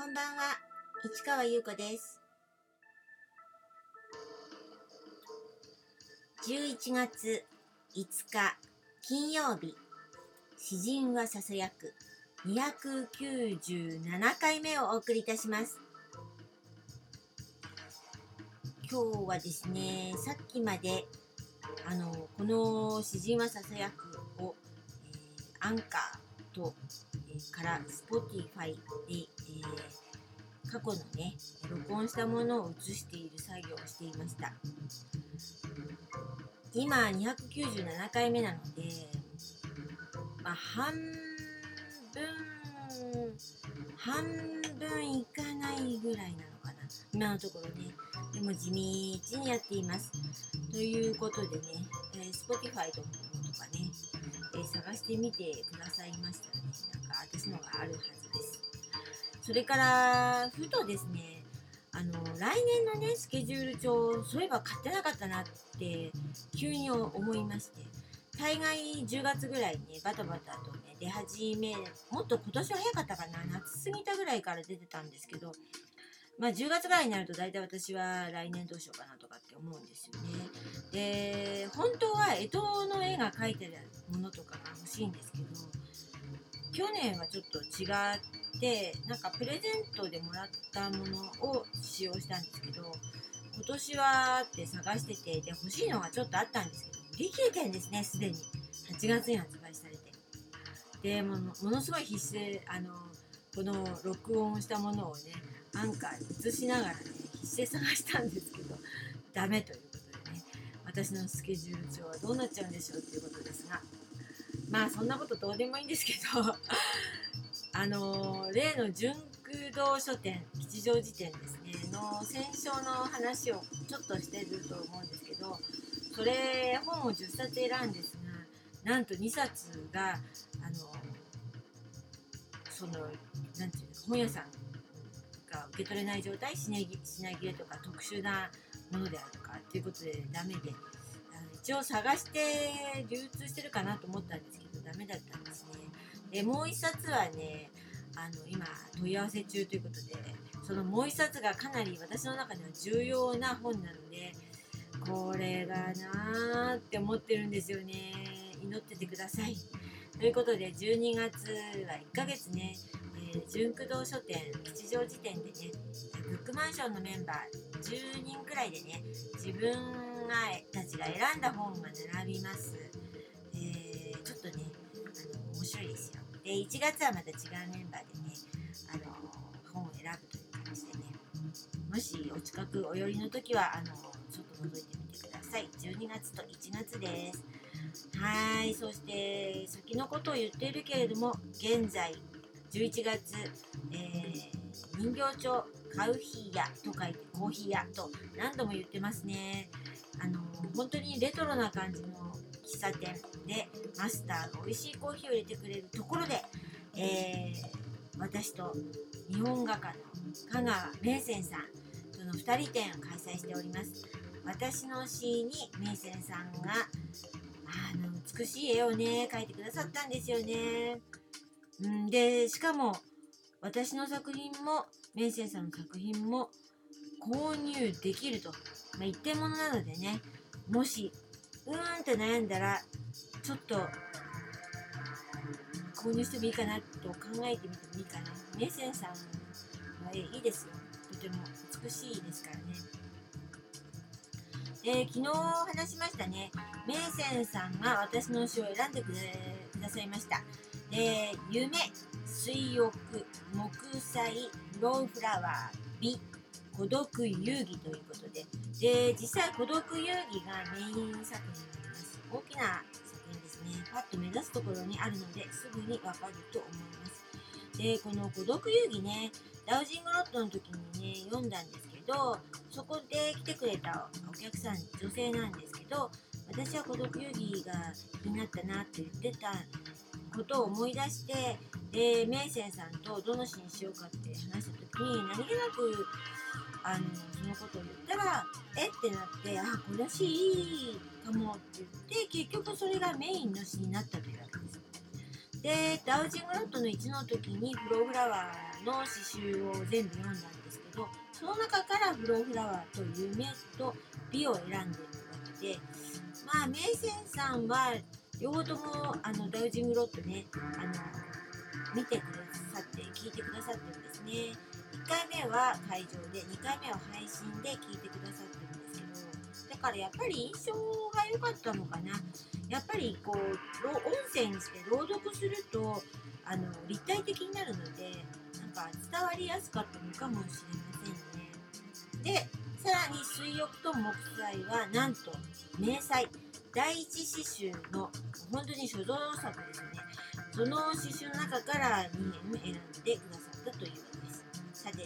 こんばんは、市川優子です。11月5日金曜日、詩人はささやく297回目をお送りいたします。今日はですね、さっきまであのこの詩人はささやくを、えーアンカーと、から Spotify で、えー過去のね録音したものを映している作業をしていました。今297回目なのでまあ半分半分いかないぐらいなのかな。今のところね。でも地道にやっています。ということでね、えー Spotify とものとかね、えー探してみてくださいましたらね。なんか私のがあるはずです。それからふとですねあの来年のねスケジュール帳そういえば買ってなかったなって急に思いまして大概10月ぐらいにねバタバタとね出始めもっと今年は早かったかな夏過ぎたぐらいから出てたんですけどまあ10月ぐらいになると大体私は来年どうしようかなとかって思うんですよね。で本当は干支の絵が描いてるものとかが欲しいんですけど去年はちょっと違ってなんかプレゼントでもらったものを使用したんですけど今年はって探しててで欲しいのがちょっとあったんですけど売り切れてんですねすでに。8月に発売されて。でものものすごい必死であのこの録音したものをねアンカーに映しながらね必死で探したんですけどダメということでね。私のスケジュール帳はどうなっちゃうんでしょうっていうことですがまあそんなことどうでもいいんですけど あのー例の純空堂書店吉祥寺店ですねの戦勝の話をちょっとしてると思うんですけどそれ本を10冊選んですがなんと2冊があのそのなんていうの本屋さんが受け取れない状態品切れとか特殊なものであるとかっていうことでダメで一応探して流通してるかなと思ったんですけどダメだったんですね。でもう一冊はねあの今問い合わせ中ということでそのもう一冊がかなり私の中では重要な本なのでこれがなーって思ってるんですよね。祈っててください。ということで12月は1ヶ月ね、えー、純駆動書店吉祥寺店でねブックマンションのメンバー10人くらいでね自分がたちが選んだ本が並びます、えーちょっとねあの面白いですよ。で1月はまた違うメンバーでねあの本を選ぶという感じでねもしお近くお寄りの時はあのちょっと覗いてみてください。12月と1月です。はいそして先のことを言っているけれども現在11月、えー人形町カウヒー屋と書いてコーヒー屋と何度も言ってますね。あの本当にレトロな感じの喫茶店でマスターが美味しいコーヒーを入れてくれるところで、えー私と日本画家の香川明泉さんとの2人展を開催しております。私の詩に明泉さんがあの美しい絵をね描いてくださったんですよね、うん、でしかも私の作品も明泉さんの作品も購入できると、まあ、一点物なのでね。もしうーんって悩んだらちょっと購入してもいいかなと考えてみてもいいかな。メッセンさんの絵いいですよ。とても美しいですからね。で昨日話しましたね。メイセンさんが私の詩を選んでくださいました。で夢水浴木材ローフラワー美。孤独遊戯ということでで実際孤独遊戯がメイン作品になります。大きな作品ですね。パッと目指すところにあるのですぐにわかると思います。でこの孤独遊戯ねダウジングロットの時にね読んだんですけどそこで来てくれたお客さん女性なんですけど私は孤独遊戯が気になったなって言ってたことを思い出してでメイセンさんとどの詩にしようかって話した時に何気なくあのそのことを言ったらえ？ってなってあこれ詩いいかもって言って結局それがメインの詩になったというわけですでダウジングロットの1の時にフローフラワーの詩集を全部読んだんですけどその中からフローフラワーと夢と美を選んでるわけでまあメイセンさんは両方ともあのダウジングロッドねあの見てくださって聞いてくださってるんですね。回目は会場で2回目は配信で聞いてくださってるんですけどだからやっぱり印象が良かったのかな。やっぱりこう音声にして朗読するとあの立体的になるのでなんか伝わりやすかったのかもしれませんね。でさらに水浴と木材はなんと明細第一詩集の本当に所蔵作ですね。その詩集の中から2編選んでくださったという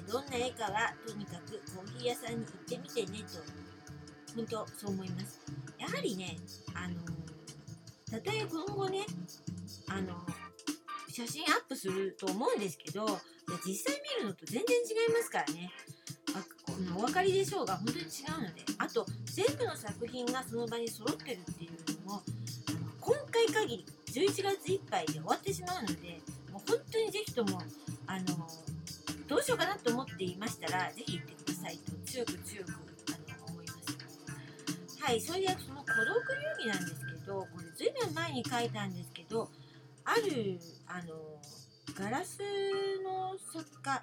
どんな絵かはとにかくコーヒー屋さんに行ってみてねと。本当そう思います。やはりねあのたとえ今後ねあの写真アップすると思うんですけど実際見るのと全然違いますからね。お分かりでしょうが本当に違うので。あと全部の作品がその場に揃ってるっていうのも今回限り11月いっぱいで終わってしまうのでもう本当にぜひともあのどうしようかなと思っていましたらぜひ行ってください。と強く強くあの思います。はいそれでその孤独遊戯なんですけどこれずいぶん前に書いたんですけどあるあのガラスの作家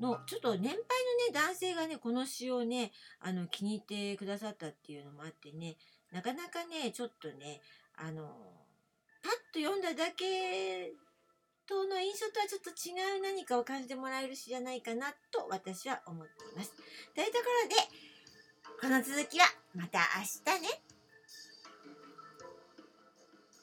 のちょっと年配のね男性がねこの詩をねあの気に入ってくださったっていうのもあってねなかなかねちょっとねあのパッと読んだだけとはちょっと違う何かを感じてもらえる詩じゃないかなと私は思っています。というところでこの続きはまた明日ね。